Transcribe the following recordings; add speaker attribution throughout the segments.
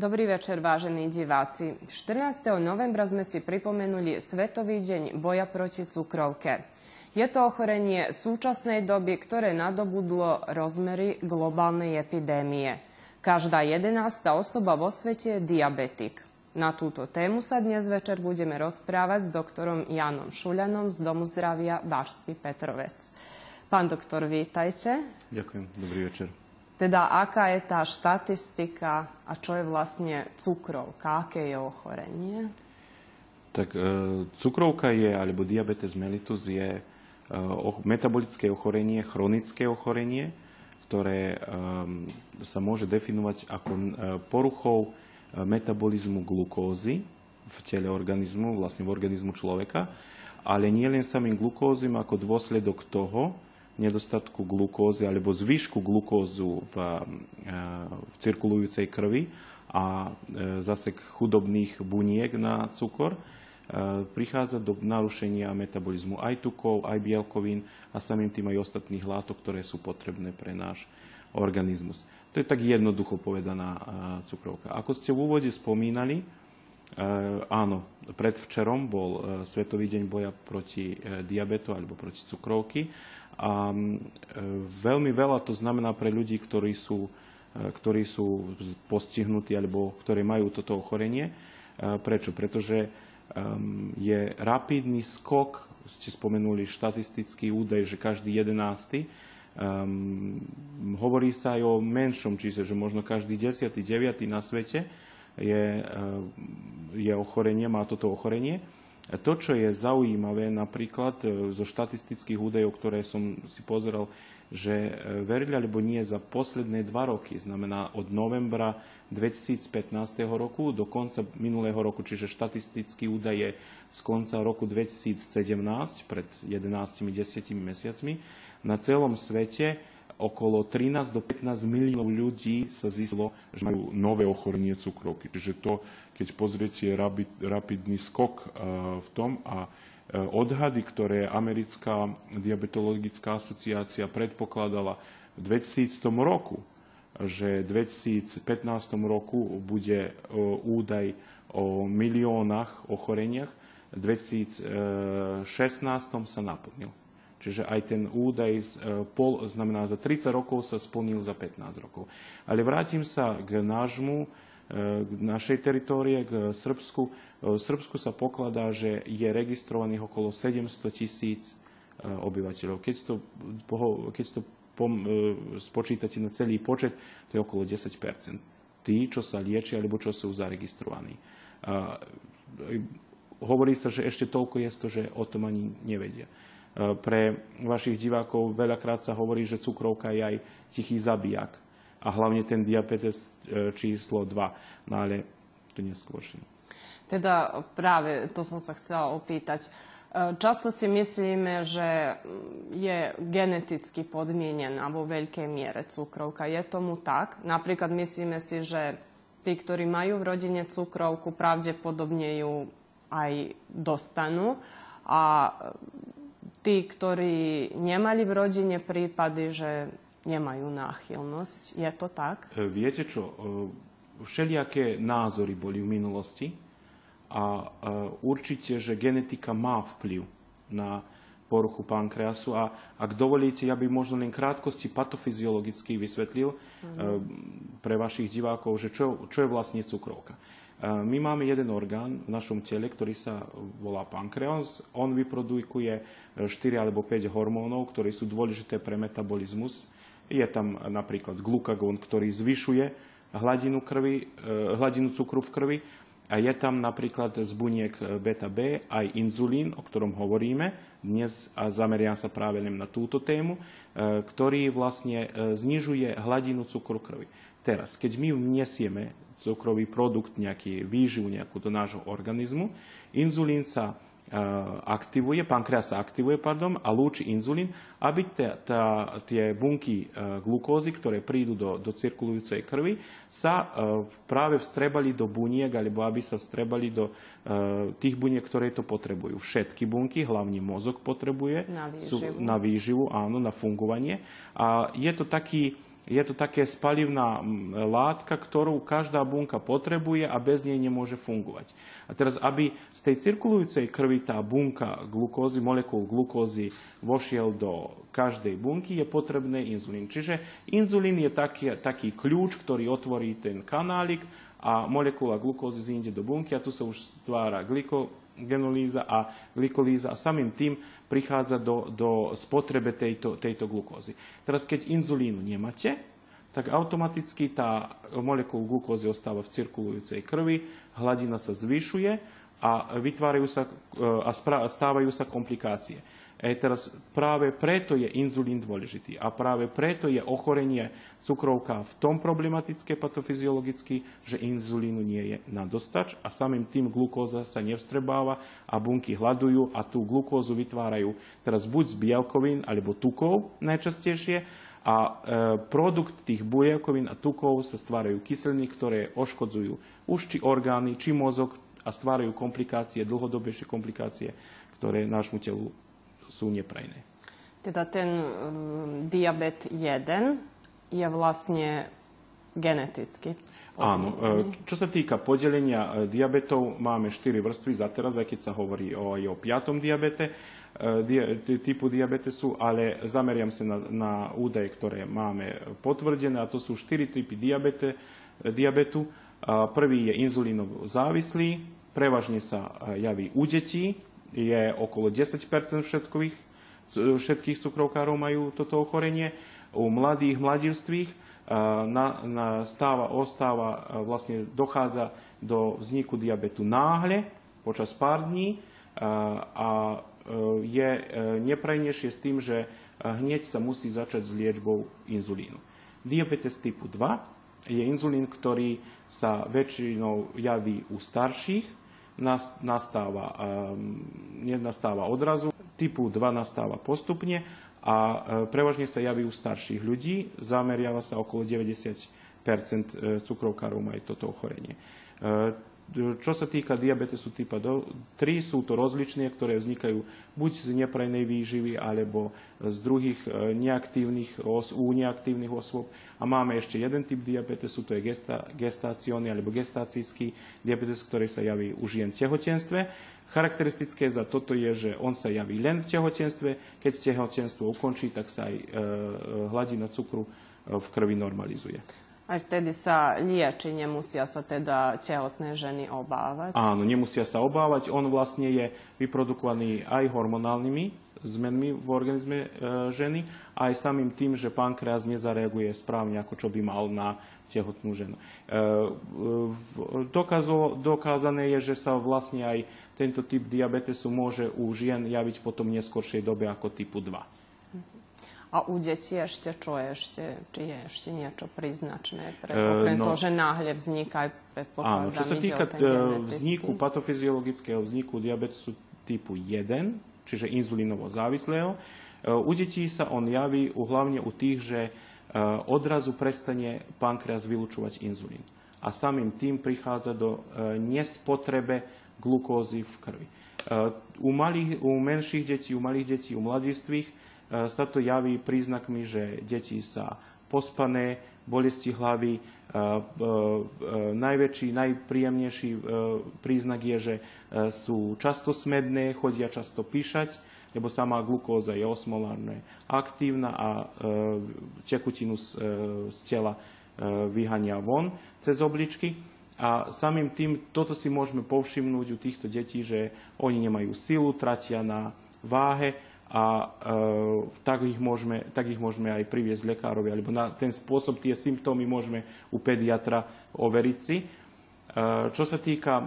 Speaker 1: Dobrý večer, vážení diváci. 14. novembra sme si pripomenuli Svetový deň boja proti cukrovke. Je to ochorenie súčasnej doby, ktoré nadobudlo rozmery globálnej epidémie. Každá jedenásta osoba vo svete je diabetik. Na túto tému sa dnes večer budeme rozprávať s doktorom Janom Šuľanom z Domu zdravia Bašský Petrovec. Pán doktor, vítajte.
Speaker 2: Ďakujem, dobrý večer.
Speaker 1: Teda aká je tá štatistika a čo je vlastne cukrovka, aké je ochorenie?
Speaker 2: Tak e, cukrovka je, alebo diabetes mellitus je e, metabolické ochorenie, chronické ochorenie, ktoré e, sa môže definovať ako poruchou metabolizmu glukózy v tele organizmu, vlastne v organizmu človeka, ale nie len samým glukózym ako dôsledok toho, nedostatku glukózy alebo zvyšku glukózu v, e, v cirkulujúcej krvi a e, zase chudobných buniek na cukor, e, prichádza do narušenia metabolizmu aj tukov, aj bielkovín a samým tým aj ostatných látok, ktoré sú potrebné pre náš organizmus. To je tak jednoducho povedaná cukrovka. Ako ste v úvode spomínali, áno, predvčerom bol Svetový deň boja proti diabetu alebo proti cukrovky a e, veľmi veľa to znamená pre ľudí, ktorí sú, e, ktorí sú postihnutí alebo ktorí majú toto ochorenie. E, prečo? Pretože je rapidný skok, ste spomenuli štatistický údaj, že každý jedenácty, hovorí sa aj o menšom čísle, že možno každý desiatý, deviatý na svete je, je ochorenie, má toto ochorenie. To, čo je zaujímavé napríklad e, zo štatistických údajov, ktoré som si pozeral, že e, verili alebo nie za posledné dva roky, znamená od novembra 2015 roku do konca minulého roku, čiže štatistický údaj je z konca roku 2017, pred 11-10 mesiacmi, na celom svete okolo 13 do 15 miliónov ľudí sa zistilo, že majú nové ochorenie cukrovky. Čiže to, keď pozriete, rapidný skok e, v tom a e, odhady, ktoré americká diabetologická asociácia predpokladala v 2000 roku, že v 2015 roku bude e, údaj o miliónach ochoreniach, v 2016 sa naplnil. Čiže aj ten údaj z, pol, znamená za 30 rokov sa splnil za 15 rokov. Ale vrátim sa k nášmu, k našej teritórie, k Srbsku. E, v Srbsku sa pokladá, že je registrovaných okolo 700 tisíc obyvateľov. Keď to, keď to pom, spočítate na celý počet, to je okolo 10 Tí, čo sa liečia, alebo čo sú zaregistrovaní. Hovorí sa, že ešte toľko je to, že o tom ani nevedia. E, pre vašich divákov veľakrát sa hovorí, že cukrovka je aj tichý zabijak. A hlavne ten diabetes e, číslo 2. No ale to neskôr.
Speaker 1: Teda práve to som sa chcela opýtať. E, často si myslíme, že je geneticky podmienená vo veľkej miere cukrovka. Je tomu tak? Napríklad myslíme si, že tí, ktorí majú v rodine cukrovku, pravdepodobne ju aj dostanú. A tí, ktorí nemali v rodine prípady, že nemajú náchylnosť. Je to tak?
Speaker 2: E, viete čo, e, všelijaké názory boli v minulosti a e, určite, že genetika má vplyv na poruchu pankreasu a ak dovolíte, ja by možno len krátkosti patofyziologicky vysvetlil mm. pre vašich divákov, že čo, čo je vlastne cukrovka. My máme jeden orgán v našom tele, ktorý sa volá pankreas. On vyprodukuje 4 alebo 5 hormónov, ktoré sú dôležité pre metabolizmus. Je tam napríklad glukagón, ktorý zvyšuje hladinu, krvi, e, hladinu cukru v krvi. A je tam napríklad z buniek beta B aj inzulín, o ktorom hovoríme dnes a zameriam sa práve len na túto tému, e, ktorý vlastne e, znižuje hladinu cukru krvi. Teraz, keď my vniesieme cukrový produkt, nejaký výživ nejakú do nášho organizmu. Inzulín sa e, aktivuje, pankreas aktivuje, pardon, a lúči inzulín, aby tá, tá, tie bunky e, glukózy, ktoré prídu do, do cirkulujúcej krvi, sa e, práve vstrebali do buniek, alebo aby sa vstrebali do tých buniek, ktoré to potrebujú. Všetky bunky, hlavne mozog potrebuje
Speaker 1: na výživu.
Speaker 2: Sú, na výživu, áno, na fungovanie. A je to taký je to také spalivná látka, ktorú každá bunka potrebuje a bez nej nemôže fungovať. A teraz, aby z tej cirkulujúcej krvi tá bunka glukózy, molekul glukózy vošiel do každej bunky, je potrebné inzulín. Čiže inzulín je taký, taký kľúč, ktorý otvorí ten kanálik a molekula glukózy zíde do bunky a tu sa už stvára glikogenolíza a glikolíza a samým tým prichádza do, do spotrebe tejto, tejto glukózy. Teraz, keď inzulínu nemáte, tak automaticky tá molekula glukózy ostáva v cirkulujúcej krvi, hladina sa zvyšuje a vytvárajú sa a stávajú sa komplikácie. E teraz práve preto je inzulín dôležitý a práve preto je ochorenie cukrovka v tom problematické patofyziologicky, že inzulínu nie je na dostač a samým tým glukóza sa nevstrebáva a bunky hľadujú a tú glukózu vytvárajú teraz buď z bielkovín alebo tukov najčastejšie a e, produkt tých bielkovín a tukov sa stvárajú kyseliny, ktoré oškodzujú už či orgány, či mozog a stvárajú komplikácie, dlhodobejšie komplikácie, ktoré nášmu telu sú neprajné.
Speaker 1: Teda ten um, diabet 1 je vlastne genetický.
Speaker 2: Áno. E, čo sa týka podelenia e, diabetov, máme 4 vrstvy za teraz, aj keď sa hovorí o, aj o piatom diabete, e, typu diabetesu, ale zameriam sa na, na údaje, ktoré máme potvrdené, a to sú 4 typy diabete, diabetu. Prvý je inzulínovo závislý, prevažne sa javí u detí, je okolo 10 všetkých, všetkých cukrovkárov majú toto ochorenie. U mladých, mladistvých na, na stáva, ostáva, vlastne dochádza do vzniku diabetu náhle, počas pár dní a e, je e, neprajnejšie s tým, že hneď sa musí začať s liečbou inzulínu. Diabetes typu 2 je inzulín, ktorý sa väčšinou javí u starších, nastáva, ehm, nenastáva odrazu, typu 2 nastáva postupne a e, prevažne sa javí u starších ľudí, zameriava sa okolo 90 e, cukrovkárov majú toto ochorenie. Čo sa týka diabetesu typa 3, sú to rozličné, ktoré vznikajú buď z neprajnej výživy, alebo z druhých e, neaktívnych, u neaktívnych osôb. A máme ešte jeden typ diabetesu, to je gesta, gestáciony alebo gestácijský diabetes, ktorý sa javí u žien v tehotenstve. Charakteristické za toto je, že on sa javí len v tehotenstve. Keď tehotenstvo ukončí, tak sa aj e, e hladina cukru v krvi normalizuje.
Speaker 1: Aj vtedy sa lieči, nemusia sa teda tehotné ženy obávať?
Speaker 2: Áno, nemusia sa obávať. On vlastne je vyprodukovaný aj hormonálnymi zmenmi v organizme e, ženy, aj samým tým, že pankreas nezareaguje správne, ako čo by mal na tehotnú ženu. E, dokazo, dokázané je, že sa vlastne aj tento typ diabetesu môže u žien javiť potom v neskoršej dobe ako typu 2.
Speaker 1: A u detí ešte čo je ešte? Či je ešte niečo príznačné? Pre, okrem no, toho, že náhle vzniká,
Speaker 2: predpokladám, Áno, čo sa týka e, vzniku, patofyziologického vzniku diabetesu typu 1, čiže inzulínovo závislého, e, u detí sa on javí u, hlavne u tých, že e, odrazu prestane pankreas vylúčovať inzulín. A samým tým prichádza do nespotrebe glukózy v krvi. U, malých, u menších detí, u malých detí, u mladistvých E, sa to javí príznakmi, že deti sa pospané, bolesti hlavy. E, e, najväčší, najpríjemnejší príznak je, že sú často smedné, chodia často píšať, lebo samá glukóza je osmolárne aktívna a tekutinu z tela vyhania von cez obličky. A samým tým, toto si môžeme povšimnúť u týchto detí, že oni nemajú silu, tratia na váhe, a e, tak, ich môžeme, tak ich môžeme aj priviesť lekárovi, alebo na ten spôsob tie symptómy môžeme u pediatra overiť si. E, čo sa týka e,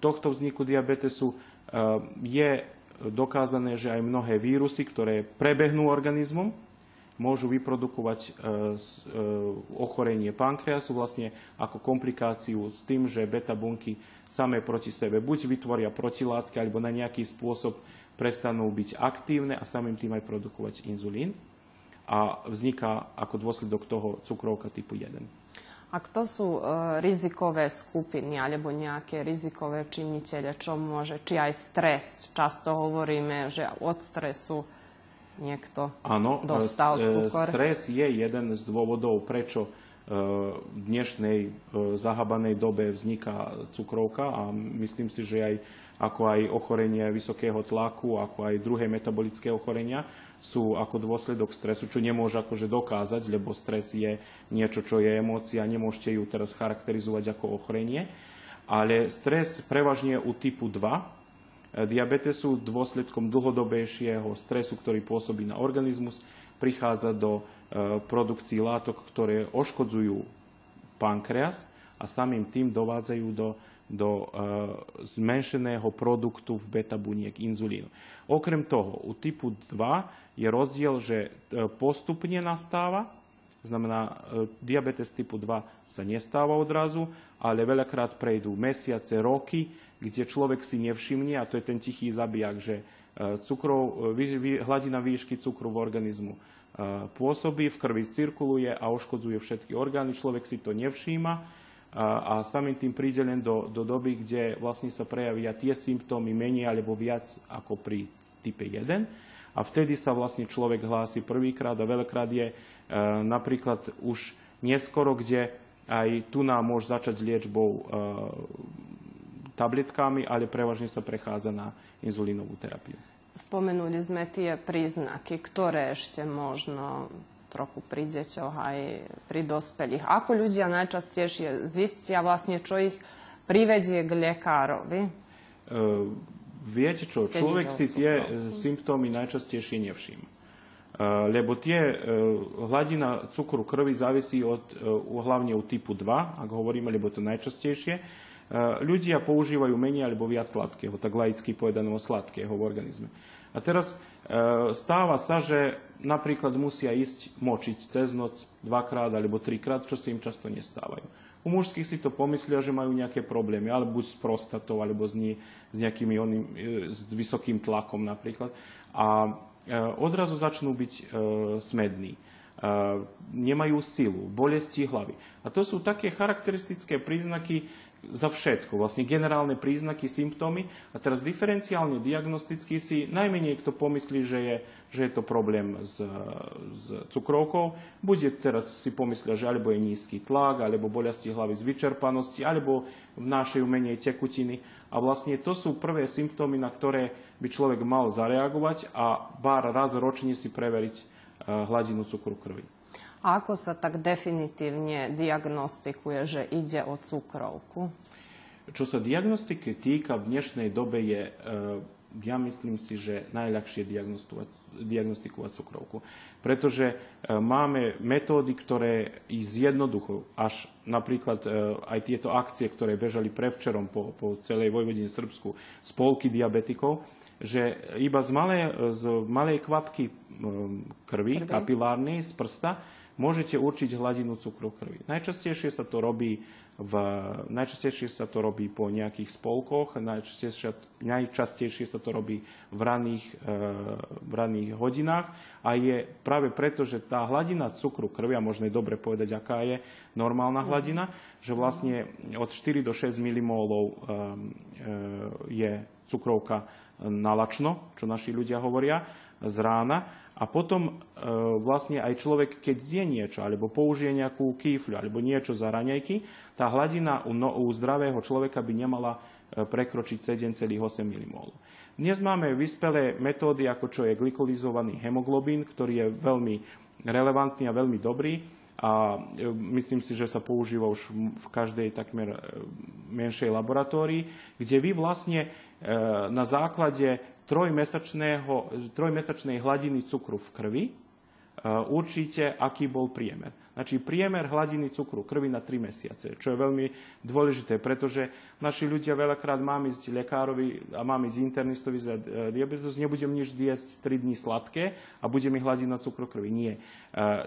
Speaker 2: tohto vzniku diabetesu, e, je dokázané, že aj mnohé vírusy, ktoré prebehnú organizmom, môžu vyprodukovať e, e, ochorenie pankreasu vlastne ako komplikáciu s tým, že beta bunky samé proti sebe buď vytvoria protilátky, alebo na nejaký spôsob prestanú byť aktívne a samým tým aj produkovať inzulín a vzniká ako dôsledok toho cukrovka typu 1.
Speaker 1: A kto sú e, rizikové skupiny alebo nejaké rizikové činiteľe, čo môže, či aj stres. Často hovoríme, že od stresu niekto
Speaker 2: Áno,
Speaker 1: dostal cukor.
Speaker 2: stres je jeden z dôvodov, prečo v dnešnej zahabanej dobe vzniká cukrovka a myslím si, že aj ako aj ochorenie vysokého tlaku, ako aj druhé metabolické ochorenia sú ako dôsledok stresu, čo nemôže akože dokázať, lebo stres je niečo, čo je emócia, nemôžete ju teraz charakterizovať ako ochorenie. Ale stres prevažne u typu 2 diabetesu dôsledkom dlhodobejšieho stresu, ktorý pôsobí na organizmus, prichádza do produkcií látok, ktoré oškodzujú pankreas a samým tým dovádzajú do, do zmenšeného produktu v beta buniek inzulínu. Okrem toho, u typu 2 je rozdiel, že postupne nastáva, znamená, diabetes typu 2 sa nestáva odrazu, ale veľakrát prejdú mesiace, roky, kde človek si nevšimne, a to je ten tichý zabijak, že hladina výšky cukru v organizmu pôsobí, v krvi cirkuluje a oškodzuje všetky orgány. Človek si to nevšíma a, samým tým príde len do, do doby, kde vlastne sa prejavia tie symptómy menej alebo viac ako pri type 1. A vtedy sa vlastne človek hlási prvýkrát a veľakrát je e, napríklad už neskoro, kde aj tu nám môže začať s liečbou e, tabletkami, ale prevažne sa prechádza na inzulínovú terapiu.
Speaker 1: Spomenuli sme tie príznaky, ktoré ešte možno trochu pri deťoch aj pri dospelých. Ako ľudia najčastejšie zistia vlastne, čo ich privedie k lekárovi?
Speaker 2: Uh, viete čo, Keď človek si tie symptómy najčastejšie nevšíma. Uh, lebo tie uh, hladina cukru krvi závisí od, hlavne od typu 2, ak hovoríme, lebo to najčastejšie. Ľudia používajú menej alebo viac sladkého, tak laicky povedaného sladkého v organizme. A teraz e, stáva sa, že napríklad musia ísť močiť cez noc dvakrát alebo trikrát, čo sa im často nestávajú. U mužských si to pomyslia, že majú nejaké problémy, ale buď s prostatou, alebo s, nie, s nejakými oným, e, s vysokým tlakom napríklad. A e, odrazu začnú byť smední. Nemajú silu, bolesti hlavy. A to sú také charakteristické príznaky, za všetko, vlastne generálne príznaky, symptómy a teraz diferenciálne diagnosticky si najmenej kto pomyslí, že je, že je to problém s, s cukrovkou, bude teraz si pomyslia, že alebo je nízky tlak, alebo bolesti hlavy z vyčerpanosti, alebo vnášajú menej tekutiny. A vlastne to sú prvé symptómy, na ktoré by človek mal zareagovať a bár raz ročne si preveriť eh, hladinu cukru krvi.
Speaker 1: Ako sa tak definitívne diagnostikuje, že ide o cukrovku?
Speaker 2: Čo sa diagnostiky týka v dnešnej dobe je, e, ja myslím si, že najľahšie diagnostikovať cukrovku. Pretože e, máme metódy, ktoré i zjednoducho, až napríklad e, aj tieto akcie, ktoré bežali prevčerom po, po celej Vojvodine Srbsku, spolky diabetikov, že iba z malej, z malej kvapky krvi, krvi, kapilárnej, z prsta, môžete určiť hladinu cukru krvi. Najčastejšie sa to robí v, najčastejšie sa to robí po nejakých spolkoch, najčastejšie, najčastejšie sa to robí v raných, e, v raných hodinách a je práve preto, že tá hladina cukru krvi, a možno je dobre povedať, aká je normálna hladina, že vlastne od 4 do 6 milimólov e, e, je cukrovka nalačno, čo naši ľudia hovoria, z rána a potom e, vlastne aj človek, keď zje niečo, alebo použije nejakú kýfľu, alebo niečo za raňajky, tá hladina u, no, u zdravého človeka by nemala e, prekročiť 7,8 mmol. Dnes máme vyspelé metódy, ako čo je glykolizovaný hemoglobín, ktorý je veľmi relevantný a veľmi dobrý a e, myslím si, že sa používa už v každej takmer e, menšej laboratórii, kde vy vlastne na základe trojmesačnej hladiny cukru v krvi e, určite, aký bol priemer. Znači priemer hladiny cukru krvi na 3 mesiace, čo je veľmi dôležité, pretože naši ľudia veľakrát mám ísť lekárovi a mám ísť internistovi za e, diabetes, nebudem nič jesť 3 dní sladké a bude mi hladina cukru krvi. Nie. E,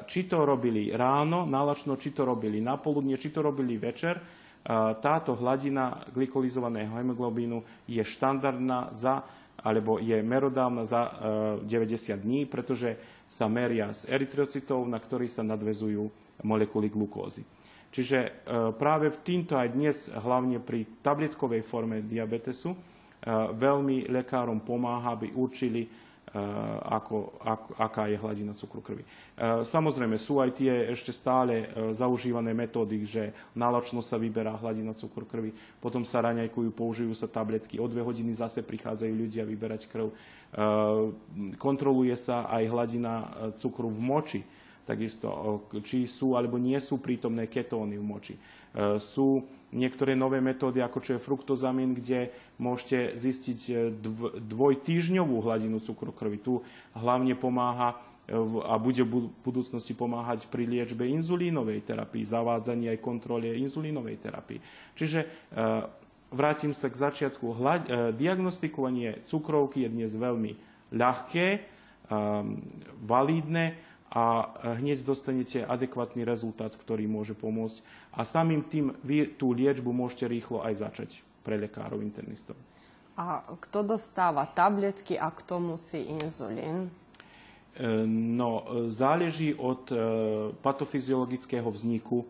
Speaker 2: či to robili ráno, nalačno, či to robili na poludne, či to robili večer, táto hladina glykolizovaného hemoglobínu je štandardná za alebo je merodávna za 90 e, dní, pretože sa meria s erytrocitov, na ktorých sa nadvezujú molekuly glukózy. Čiže e, práve v týmto aj dnes, hlavne pri tabletkovej forme diabetesu, e, veľmi lekárom pomáha, aby určili ako, ako, aká je hladina cukru krvi. Samozrejme, sú aj tie ešte stále zaužívané metódy, že náločno sa vyberá hladina cukru krvi, potom sa raňajkujú, použijú sa tabletky, o dve hodiny zase prichádzajú ľudia vyberať krv. Kontroluje sa aj hladina cukru v moči takisto, či sú alebo nie sú prítomné ketóny v moči. E, sú niektoré nové metódy, ako čo je fruktozamín, kde môžete zistiť e, dvojtýždňovú hladinu cukru krvi. Tu hlavne pomáha e, a bude v budúcnosti pomáhať pri liečbe inzulínovej terapii, zavádzaní aj kontrole inzulínovej terapii. Čiže vrátim sa k začiatku. Diagnostikovanie cukrovky je dnes veľmi ľahké, validné a hneď dostanete adekvátny rezultát, ktorý môže pomôcť. A samým tým vy tú liečbu môžete rýchlo aj začať pre lekárov internistov.
Speaker 1: A kto dostáva tabletky a kto musí inzulín?
Speaker 2: E, no, záleží od e, patofyziologického vzniku e,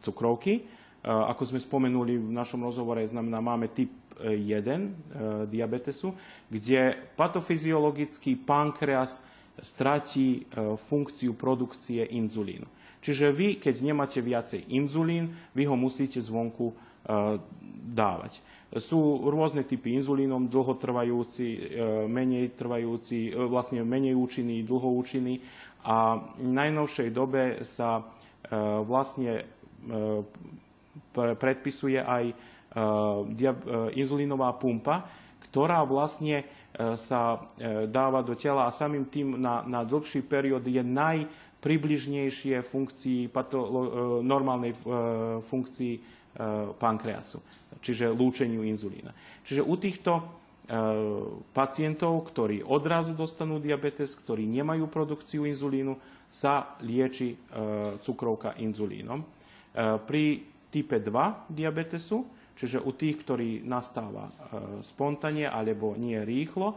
Speaker 2: cukrovky. Ako sme spomenuli v našom rozhovore, znamená, máme typ 1 diabetesu, kde patofyziologický pankreas stratí e, funkciu produkcie inzulínu. Čiže vy, keď nemáte viacej inzulín, vy ho musíte zvonku e, dávať. Sú rôzne typy inzulínom, dlhotrvajúci, e, menej trvajúci, vlastne menej účinný, dlhoúčinný. A v najnovšej dobe sa vlastne predpisuje aj inzulínová pumpa, ktorá vlastne sa e, dáva do tela a samým tým na, na dlhší periód je najpribližnejšie funkcii, pato, e, normálnej funkcii pankreasu, čiže lúčeniu inzulína. Čiže u týchto pacientov, ktorí odrazu dostanú diabetes, ktorí nemajú produkciu inzulínu, sa lieči cukrovka inzulínom. Pri type 2 diabetesu Čiže u tých, ktorí nastáva e, spontane alebo nie rýchlo, e,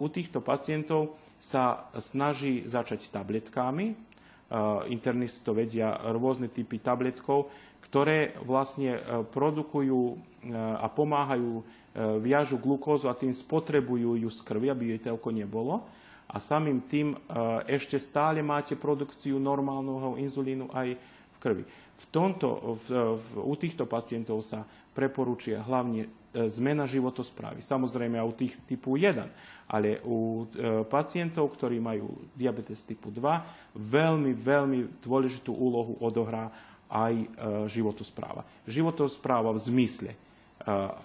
Speaker 2: u týchto pacientov sa snaží začať tabletkami. E, internisti to vedia rôzne typy tabletkov, ktoré vlastne produkujú a pomáhajú, viažu glukózu a tým spotrebujú ju z krvi, aby jej telko nebolo. A samým tým ešte stále máte produkciu normálneho inzulínu aj krvi. V tomto, v, v, u týchto pacientov sa preporúčia hlavne e, zmena životosprávy. Samozrejme u tých typu 1, ale u e, pacientov, ktorí majú diabetes typu 2, veľmi, veľmi dôležitú úlohu odohrá aj e, životospráva. Životospráva v zmysle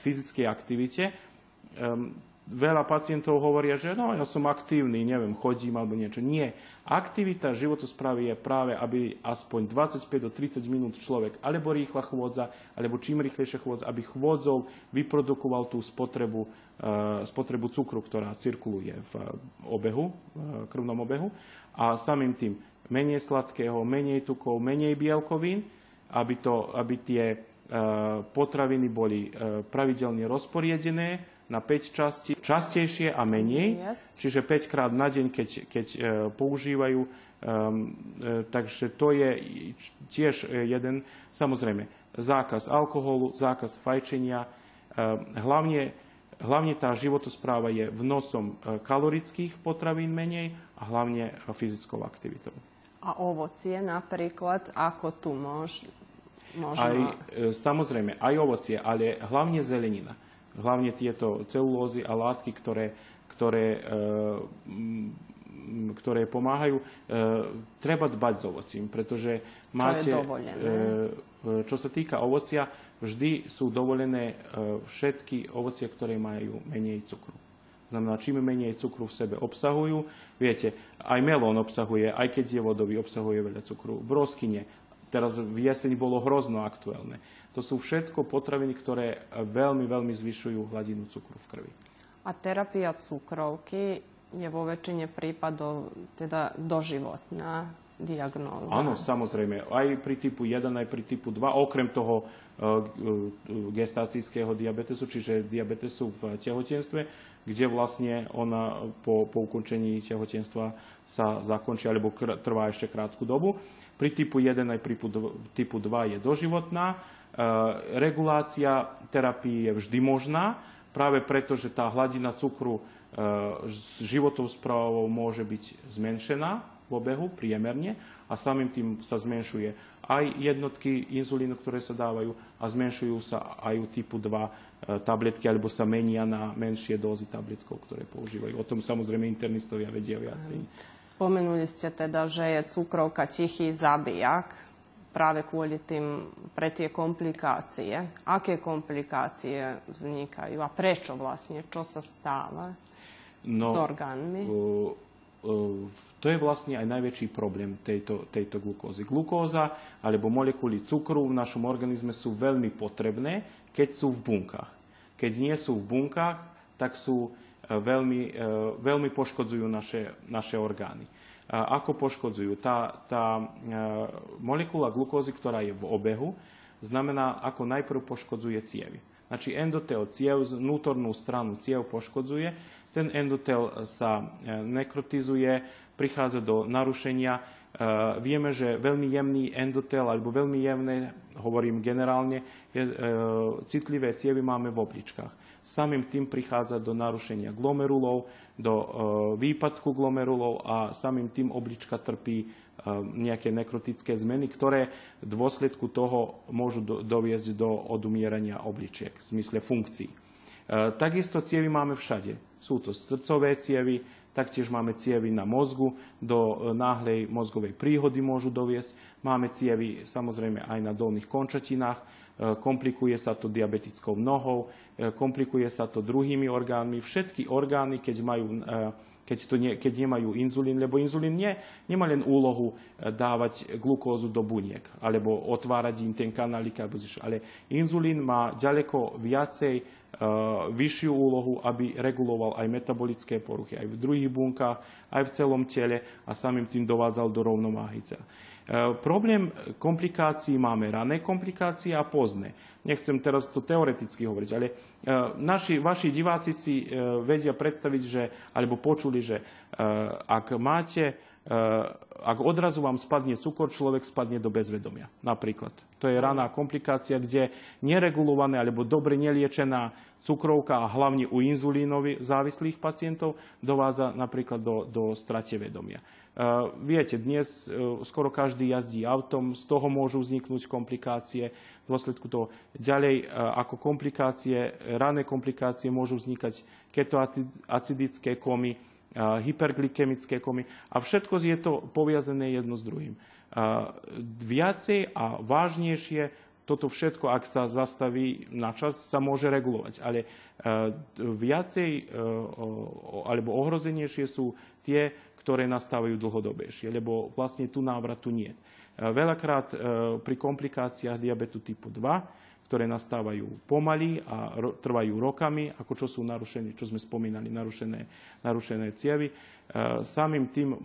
Speaker 2: fyzickej aktivite veľa pacientov hovoria, že no, ja som aktívny, neviem, chodím alebo niečo. Nie. Aktivita životosprávy je práve, aby aspoň 25 do 30 minút človek alebo rýchla chôdza, alebo čím rýchlejšia chôdza, aby chôdzou vyprodukoval tú spotrebu, uh, spotrebu cukru, ktorá cirkuluje v obehu, v krvnom obehu. A samým tým menej sladkého, menej tukov, menej bielkovín, aby, to, aby tie uh, potraviny boli uh, pravidelne rozporiedené, na 5 častí, častejšie a menej, yes. čiže 5 krát na deň, keď, keď e, používajú. Um, e, takže to je tiež jeden, samozrejme, zákaz alkoholu, zákaz fajčenia. E, hlavne, hlavne tá životospráva je vnosom e, kalorických potravín menej a hlavne fyzickou aktivitou.
Speaker 1: A ovocie napríklad, ako tu môž,
Speaker 2: možno... Aj, samozrejme, aj ovocie, ale hlavne zelenina hlavne tieto celulózy a látky, ktoré, ktoré, e, ktoré pomáhajú. E, treba dbať s ovocím, pretože máte...
Speaker 1: Čo je
Speaker 2: e, čo sa týka ovocia, vždy sú dovolené všetky ovocie, ktoré majú menej cukru. Znamená, čím menej cukru v sebe obsahujú, viete, aj melón obsahuje, aj keď je vodový, obsahuje veľa cukru. Broskyne, teraz v jeseni bolo hrozno aktuálne. To sú všetko potraviny, ktoré veľmi, veľmi zvyšujú hladinu cukru v krvi.
Speaker 1: A terapia cukrovky je vo väčšine prípadov teda doživotná diagnóza.
Speaker 2: Áno, samozrejme. Aj pri typu 1, aj pri typu 2, okrem toho uh, gestácijského diabetesu, čiže diabetesu v tehotenstve, kde vlastne ona po, po ukončení tehotenstva sa zakončí alebo kr- trvá ešte krátku dobu. Pri typu 1 aj pri typu 2 je doživotná E, regulácia terapii je vždy možná, práve preto, že tá hladina cukru životou správou môže byť zmenšená v obehu priemerne a samým tým sa zmenšuje aj jednotky inzulínu, ktoré sa dávajú a zmenšujú sa aj u typu 2 e, tabletky alebo sa menia na menšie dózy tabletkov, ktoré používajú. O tom samozrejme internistovia vedia viacej.
Speaker 1: Spomenuli ste teda, že je cukrovka tichý zabijak práve kvôli tým, pre tie komplikácie. Aké komplikácie vznikajú a prečo vlastne? Čo sa stáva no, s orgánmi? Uh,
Speaker 2: to je vlastne aj najväčší problém tejto, tejto glukózy. Glukóza alebo molekuly cukru v našom organizme sú veľmi potrebné, keď sú v bunkách. Keď nie sú v bunkách, tak sú e, veľmi, e, veľmi poškodzujú naše, naše orgány. Ako poškodzujú? Tá, tá e, molekula glukózy, ktorá je v obehu, znamená, ako najprv poškodzuje cievy. Znači endotel ciev, vnútornú stranu ciev poškodzuje, ten endotel sa nekrotizuje, prichádza do narušenia. E, vieme, že veľmi jemný endotel, alebo veľmi jemné, hovorím generálne, je, e, citlivé cievy máme v obličkách. Samým tým prichádza do narušenia glomerulov, do výpadku glomerulov a samým tým oblička trpí nejaké nekrotické zmeny, ktoré v dôsledku toho môžu doviesť do odumierania obličiek v zmysle funkcií. Takisto cievy máme všade. Sú to srdcové cievy, taktiež máme cievy na mozgu, do e, náhlej mozgovej príhody môžu doviesť. Máme cievy samozrejme aj na dolných končatinách, e, komplikuje sa to diabetickou nohou, e, komplikuje sa to druhými orgánmi. Všetky orgány, keď majú keď, to nie, keď nemajú inzulín, lebo inzulín nie, nemá len úlohu dávať glukózu do buniek, alebo otvárať im ten kanálik, ale inzulín má ďaleko viacej Eh, vyššiu úlohu, aby reguloval aj metabolické poruchy aj v druhých bunkách, aj v celom tele a samým tým dovádzal do rovnováhy. Eh, problém komplikácií máme rané komplikácie a pozné. Nechcem teraz to teoreticky hovoriť, ale eh, naši, vaši diváci si vedia predstaviť, že, alebo počuli, že ak máte ak odrazu vám spadne cukor, človek spadne do bezvedomia. Napríklad. To je raná komplikácia, kde neregulovaná alebo dobre neliečená cukrovka a hlavne u inzulínovi závislých pacientov dovádza napríklad do, do strate vedomia. Viete, dnes uh, skoro každý jazdí autom, z toho môžu vzniknúť komplikácie. V dôsledku toho ďalej uh, ako komplikácie, rané komplikácie môžu vznikať ketoacidické komy, hyperglykemické komy a všetko je to poviazené jedno s druhým. Viacej a vážnejšie toto všetko, ak sa zastaví na čas, sa môže regulovať. Ale e, viacej e, alebo ohrozenejšie sú tie, ktoré nastávajú dlhodobejšie, lebo vlastne tu návratu nie. E, veľakrát pri komplikáciách diabetu typu 2 ktoré nastávajú pomaly a ro- trvajú rokami, ako čo sú narušené, čo sme spomínali, narušené, narušené cievy. E, samým tým e,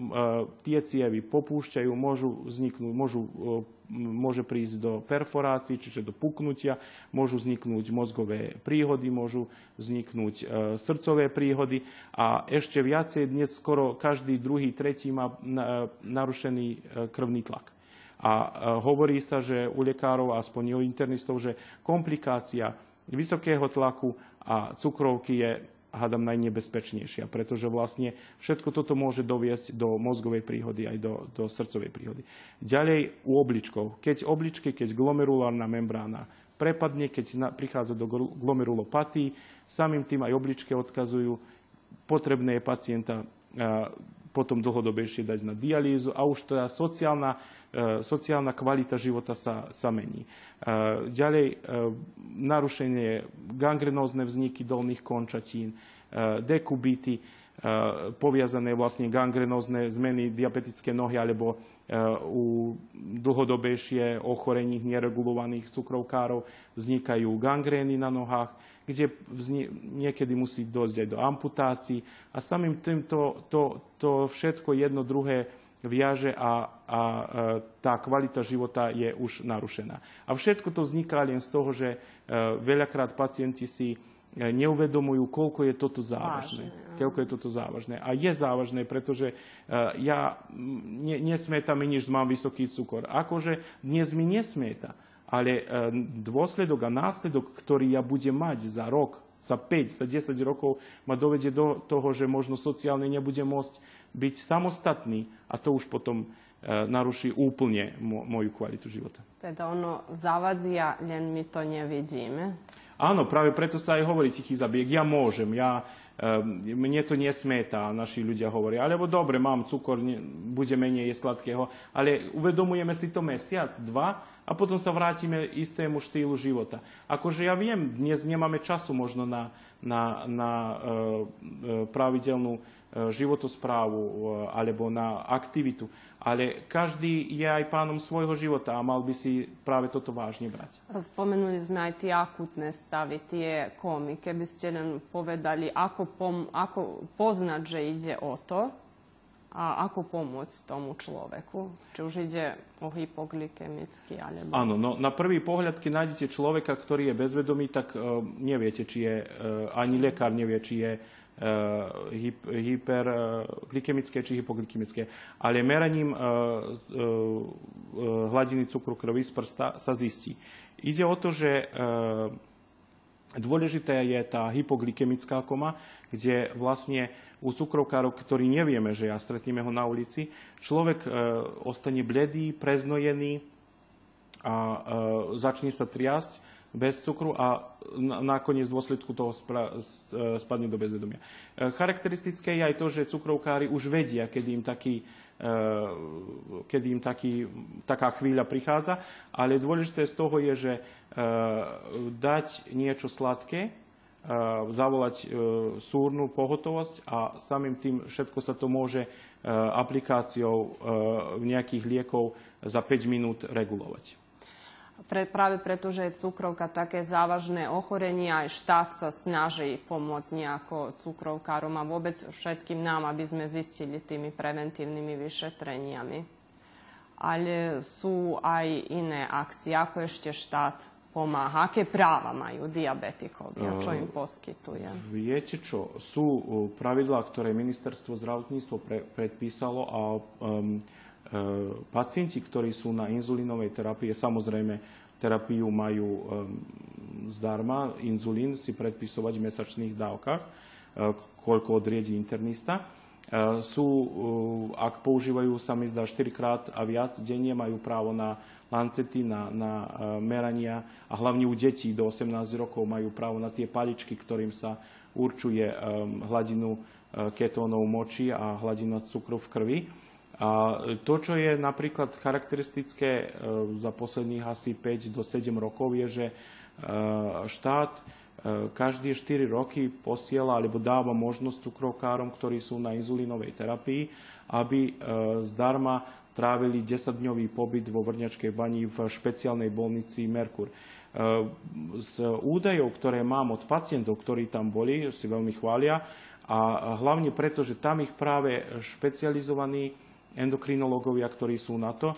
Speaker 2: tie cievy popúšťajú, môžu vzniknúť, môžu, e, môže prísť do perforácií, čiže do puknutia, môžu vzniknúť mozgové príhody, môžu vzniknúť e, srdcové príhody a ešte viacej dnes skoro každý druhý, tretí má na, narušený e, krvný tlak. A e, hovorí sa, že u lekárov, aspoň u internistov, že komplikácia vysokého tlaku a cukrovky je hádam najnebezpečnejšia, pretože vlastne všetko toto môže doviesť do mozgovej príhody aj do, do srdcovej príhody. Ďalej u obličkov. Keď obličky, keď glomerulárna membrána prepadne, keď prichádza do glomerulopatii, samým tým aj obličke odkazujú, potrebné je pacienta a, potom dlhodobejšie dať na dialýzu a už teda sociálna E, sociálna kvalita života sa, sa mení. E, ďalej, e, narušenie gangrenózne vzniky dolných končatín, dekubity, poviazané vlastne gangrenózne zmeny diabetické nohy alebo u dlhodobejšie ochorení neregulovaných cukrovkárov vznikajú gangrény na nohách, kde niekedy musí dojsť aj do amputácií a samým týmto to, to všetko jedno druhé viaže a, a e, tá kvalita života je už narušená. A všetko to vzniká len z toho, že e, veľakrát pacienti si e, neuvedomujú, koľko je toto závažné. Vážne, koľko je toto závažné. A je závažné, pretože ja ne, nesmietam mi nič, mám vysoký cukor. Akože dnes mi nesmieta, ale dôsledok a následok, ktorý ja budem mať za rok, za 5, za 10 rokov ma dovedie do toho, že možno sociálne nebude môcť byť samostatný a to už potom e, naruší úplne mo, moju kvalitu života.
Speaker 1: Teda ono zavadzia, len my to nevidíme.
Speaker 2: Áno, práve preto sa aj hovorí tichý zabijek. Ja môžem, ja, um, mne to nesmieta, naši ľudia hovoria. Alebo dobre, mám cukor, ne, bude menej je sladkého, ale uvedomujeme si to mesiac, dva a potom sa vrátime istému štýlu života. Akože ja viem, dnes nemáme času možno na, na, na uh, pravidelnú uh, životosprávu uh, alebo na aktivitu ale každý je aj pánom svojho života a mal by si práve toto vážne brať.
Speaker 1: Spomenuli sme aj tie akutné stavy, tie komy. Keby ste len povedali, ako, pom- ako poznať, že ide o to ako pomôcť tomu človeku. Či už ide o hypoglykemický alebo...
Speaker 2: Áno, no na prvý pohľad, keď nájdete človeka, ktorý je bezvedomý, tak uh, neviete, či je, uh, ani lekár nevie, či je Eh, hyperglykemické či hypoglykemické. Ale meraním hladiny cukru krvi z prsta sa zistí. Ide o to, že dôležité je tá hypoglykemická koma, kde vlastne u cukrovkárov, ktorý nevieme, že ja stretneme ho na ulici, človek ostane bledý, preznojený a začne sa triasť bez cukru a nakoniec v dôsledku toho e, spadne do bezvedomia. E, charakteristické je aj to, že cukrovkári už vedia, kedy im, taký, e, kedy im taký, taká chvíľa prichádza, ale dôležité z toho je, že dať niečo sladké, zavolať súrnu pohotovosť a samým tým všetko sa to môže aplikáciou nejakých liekov za 5 minút regulovať.
Speaker 1: Pre, práve preto, že je cukrovka také závažné ochorenie, aj štát sa snaží pomôcť nejako cukrovkárom a vôbec všetkým nám, aby sme zistili tými preventívnymi vyšetreniami. Ale sú aj iné akcie, ako ešte štát pomáha, aké práva majú diabetikovia, čo im poskytuje?
Speaker 2: Viete čo, sú pravidlá, ktoré ministerstvo zdravotníctvo pre, predpísalo a um, pacienti, ktorí sú na inzulínovej terapii, samozrejme terapiu majú e, zdarma, inzulín si predpisovať v mesačných dávkach, e, koľko odriedi internista. Sú, ak používajú sa mi zdá 4 krát a viac denne, majú právo na lancety, na, na merania a hlavne u detí do 18 rokov majú právo na tie paličky, ktorým sa určuje hladinu ketónov moči a hladina cukru v krvi. To, čo je napríklad charakteristické e, za posledných asi 5 do 7 rokov, je, že e, štát e, každé 4 roky posiela alebo dáva možnosť cukrovkárom, ktorí sú na inzulínovej terapii, aby zdarma trávili 10-dňový pobyt vo Vrňačkej bani v špeciálnej bolnici Merkur. Z údajov, ktoré mám od pacientov, ktorí tam boli, si veľmi chvália a hlavne preto, že tam ich práve špecializovaní endokrinológovia, ktorí sú na to, e,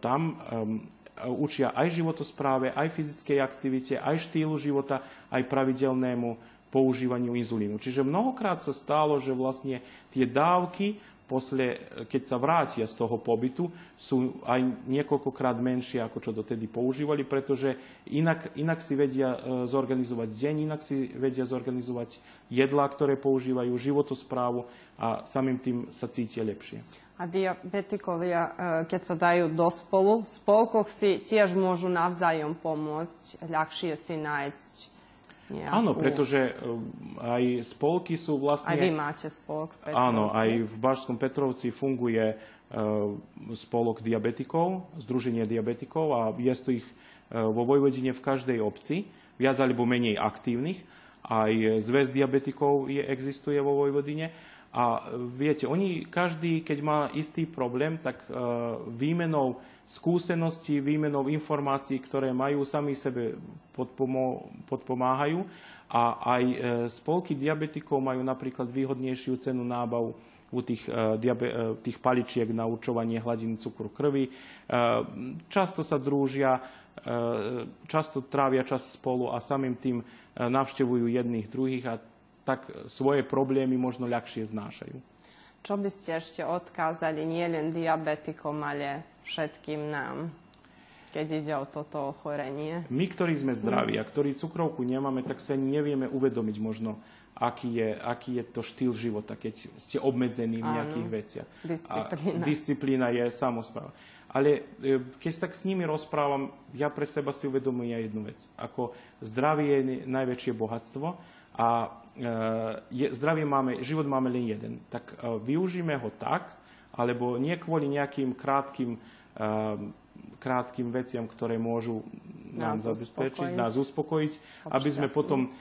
Speaker 2: tam učia aj životospráve, aj fyzickej aktivite, aj štýlu života, aj pravidelnému používaniu inzulínu. Čiže mnohokrát sa stalo, že vlastne tie dávky, posle, keď sa vrátia z toho pobytu, sú aj niekoľkokrát menšie, ako čo dotedy používali, pretože inak, inak si vedia e, zorganizovať deň, inak si vedia zorganizovať jedlá, ktoré používajú, životosprávu a samým tým sa cítia lepšie.
Speaker 1: A diabetikovia, e, keď sa dajú do spolu, v spolkoch si tiež môžu navzájom pomôcť, ľahšie si nájsť nejakú...
Speaker 2: Áno, pretože e, aj spolky sú vlastne...
Speaker 1: Aj vy máte spolok v
Speaker 2: Petrovci. Áno, aj v Bažskom Petrovci funguje uh, spolok diabetikov, Združenie diabetikov a je to ich vo Vojvodine v každej obci, viac alebo menej aktívnych. Aj zväz diabetikov je, existuje vo Vojvodine a viete, oni každý, keď má istý problém, tak e, výmenou skúseností, výmenou informácií, ktoré majú, sami sebe podpomáhajú. A aj e, spolky diabetikov majú napríklad výhodnejšiu cenu nábavu u e, tých paličiek na určovanie hladiny cukru krvi. Často sa drúžia, často trávia čas spolu a samým tým navštevujú jedných druhých a tak svoje problémy možno ľahšie znášajú.
Speaker 1: Čo by ste ešte odkázali nielen diabetikom, ale všetkým nám? keď ide o toto ochorenie.
Speaker 2: My, ktorí sme zdraví a ktorí cukrovku nemáme, tak sa nevieme uvedomiť možno, aký je, aký je to štýl života, keď ste obmedzení v nejakých
Speaker 1: Áno.
Speaker 2: veciach.
Speaker 1: Disciplína.
Speaker 2: A disciplína je samospráva. Ale e, keď tak s nimi rozprávam, ja pre seba si uvedomujem jednu vec. Ako zdravie je najväčšie bohatstvo a e, je, zdravie máme, život máme len jeden. Tak e, využíme ho tak, alebo nie kvôli nejakým krátkým, e, krátkým veciam, ktoré môžu nám
Speaker 1: Nás
Speaker 2: zabezpečiť,
Speaker 1: uspokojiť.
Speaker 2: nás uspokojiť, aby sme potom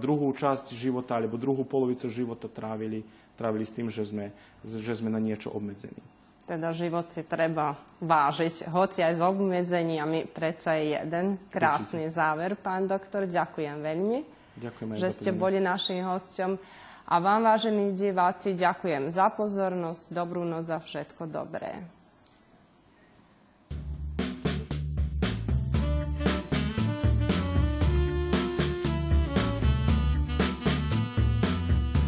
Speaker 2: druhú časť života alebo druhú polovicu života trávili, trávili s tým, že sme, že sme na niečo obmedzení.
Speaker 1: Teda život si treba vážiť, hoci aj s obmedzeniami, predsa je jeden. Krásny záver, pán doktor, ďakujem veľmi,
Speaker 2: Ďakujem
Speaker 1: že ste boli našim hosťom. A vám, vážení diváci, ďakujem za pozornosť, dobrú noc a všetko dobré.